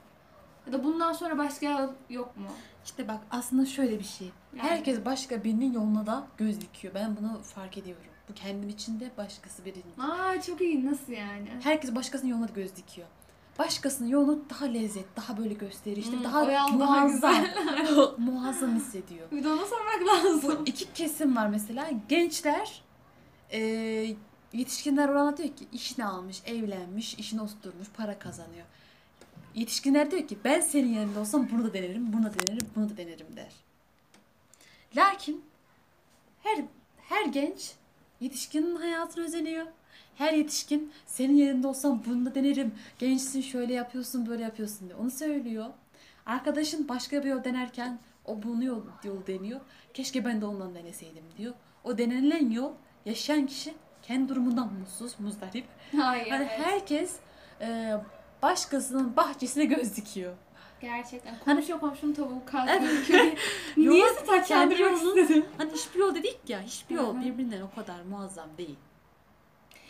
Ya da bundan sonra başka yol yok mu? İşte bak aslında şöyle bir şey. Yani- Herkes başka birinin yoluna da göz dikiyor. Ben bunu fark ediyorum. Bu kendim için de başkası birinin. Aa çok iyi nasıl yani? Herkes başkasının yoluna da göz dikiyor. Başkasının yolunu daha lezzet, daha böyle gösterişli, Hmm, daha muazzam, muazzam hissediyor. Bir de ona sormak lazım. Bu iki kesim var mesela. Gençler, e, yetişkinler orana diyor ki işini almış, evlenmiş, işini oturtmuş, para kazanıyor. Yetişkinler diyor ki ben senin yerinde olsam bunu da denerim, bunu da denerim, bunu da denerim der. Lakin her her genç yetişkinin hayatını özeniyor. Her yetişkin senin yerinde olsam bunu da denerim. Gençsin şöyle yapıyorsun böyle yapıyorsun diye. Onu söylüyor. Arkadaşın başka bir yol denerken o bunu yol, yol deniyor. Keşke ben de ondan deneseydim diyor. O denenilen yol yaşayan kişi kendi durumundan mutsuz, muzdarip. Hayır. Yani evet. herkes e, başkasının bahçesine göz dikiyor. Gerçekten. Komşu komşunun tavuğu kazıyor. Evet. Niye istedim? Hani hiçbir yol dedik ya, hiçbir yol birbirinden o kadar muazzam değil.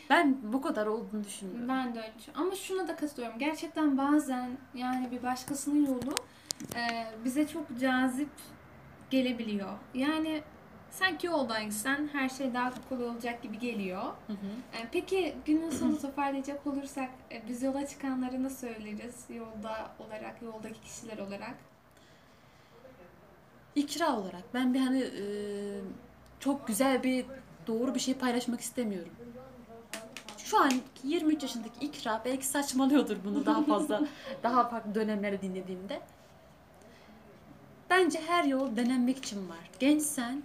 Ben bu kadar olduğunu düşünmüyorum. Ben de öyle düşünüyorum. Ama şuna da katılıyorum. Gerçekten bazen yani bir başkasının yolu e, bize çok cazip gelebiliyor. Yani sanki yoldan gitsen her şey daha kolay olacak gibi geliyor. Hı hı. E, peki günün sonu toparlayacak olursak e, biz yola çıkanlara ne söyleriz? Yolda olarak, yoldaki kişiler olarak. İkra olarak ben bir hani e, çok güzel bir doğru bir şey paylaşmak istemiyorum. Şu an 23 yaşındaki ikra belki saçmalıyordur bunu daha fazla daha farklı dönemlerde dinlediğimde. Bence her yol denenmek için var. Gençsen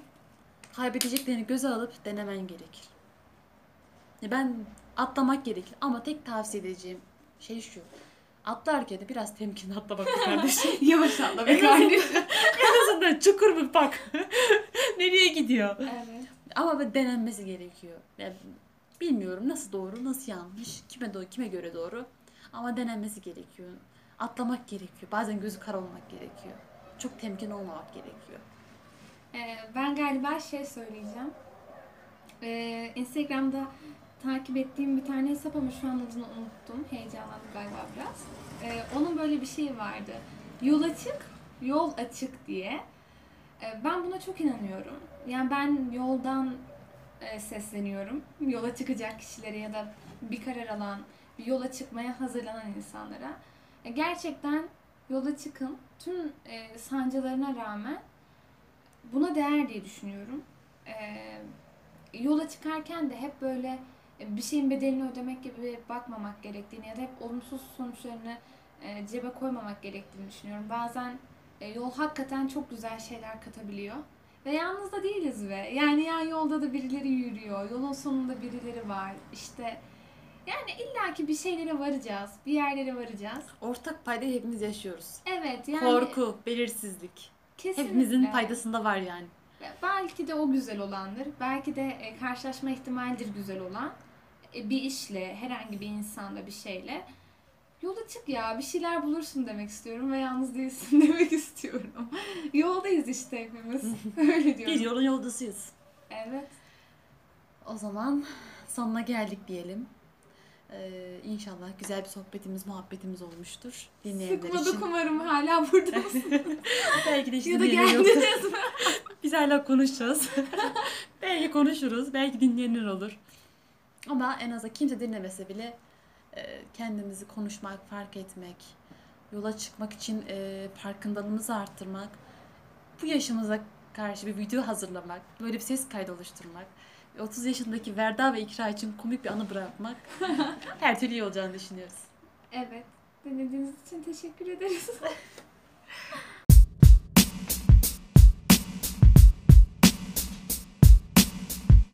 kaybedeceklerini göze alıp denemen gerekir. Ben atlamak gerekir ama tek tavsiye edeceğim şey şu. Atlarken de biraz temkinli atlamak kardeşim. Yavaş atla En azından, en azından çukur bir bak. Nereye gidiyor? Evet. Ama denenmesi gerekiyor. Yani bilmiyorum nasıl doğru, nasıl yanlış, kime doğru, kime göre doğru. Ama denenmesi gerekiyor. Atlamak gerekiyor. Bazen gözü kara olmak gerekiyor. Çok temkin olmamak gerekiyor. Ee, ben galiba şey söyleyeceğim. Ee, Instagram'da takip ettiğim bir tane hesap ama şu an adını unuttum. Heyecanlandım galiba biraz. Ee, onun böyle bir şeyi vardı. Yol açık, yol açık diye. Ee, ben buna çok inanıyorum. Yani ben yoldan sesleniyorum. Yola çıkacak kişilere ya da bir karar alan, bir yola çıkmaya hazırlanan insanlara. E, gerçekten yola çıkın. Tüm e, sancılarına rağmen buna değer diye düşünüyorum. Yola çıkarken de hep böyle e, bir şeyin bedelini ödemek gibi bakmamak gerektiğini ya da hep olumsuz sonuçlarını e, cebe koymamak gerektiğini düşünüyorum. Bazen e, yol hakikaten çok güzel şeyler katabiliyor. Ve yalnız da değiliz ve yani yan yolda da birileri yürüyor. Yolun sonunda birileri var. İşte yani illaki bir şeylere varacağız. Bir yerlere varacağız. Ortak paydayı hepimiz yaşıyoruz. Evet yani Korku, belirsizlik. kesinlikle. Hepimizin paydasında var yani. Belki de o güzel olandır. Belki de e, karşılaşma ihtimalidir güzel olan. E, Bir işle, herhangi bir insanla, bir şeyle. Yola çık ya, bir şeyler bulursun demek istiyorum ve yalnız değilsin demek istiyorum. Yoldayız işte hepimiz. Öyle diyorum. Bir yolun yoldasıyız. Evet. O zaman sonuna geldik diyelim. Ee, inşallah güzel bir sohbetimiz, muhabbetimiz olmuştur. Dinleyenler Sıkmadık için. umarım hala burada mısın? Belki de hiç ya da geldiniz mi? Biz hala konuşacağız. belki konuşuruz, belki dinleyenler olur. Ama en azından kimse dinlemese bile kendimizi konuşmak, fark etmek, yola çıkmak için e, farkındalığımızı arttırmak, bu yaşımıza karşı bir video hazırlamak, böyle bir ses kaydı oluşturmak, 30 yaşındaki Verda ve İkra için komik bir anı bırakmak her türlü iyi olacağını düşünüyoruz. Evet. Dinlediğiniz için teşekkür ederiz.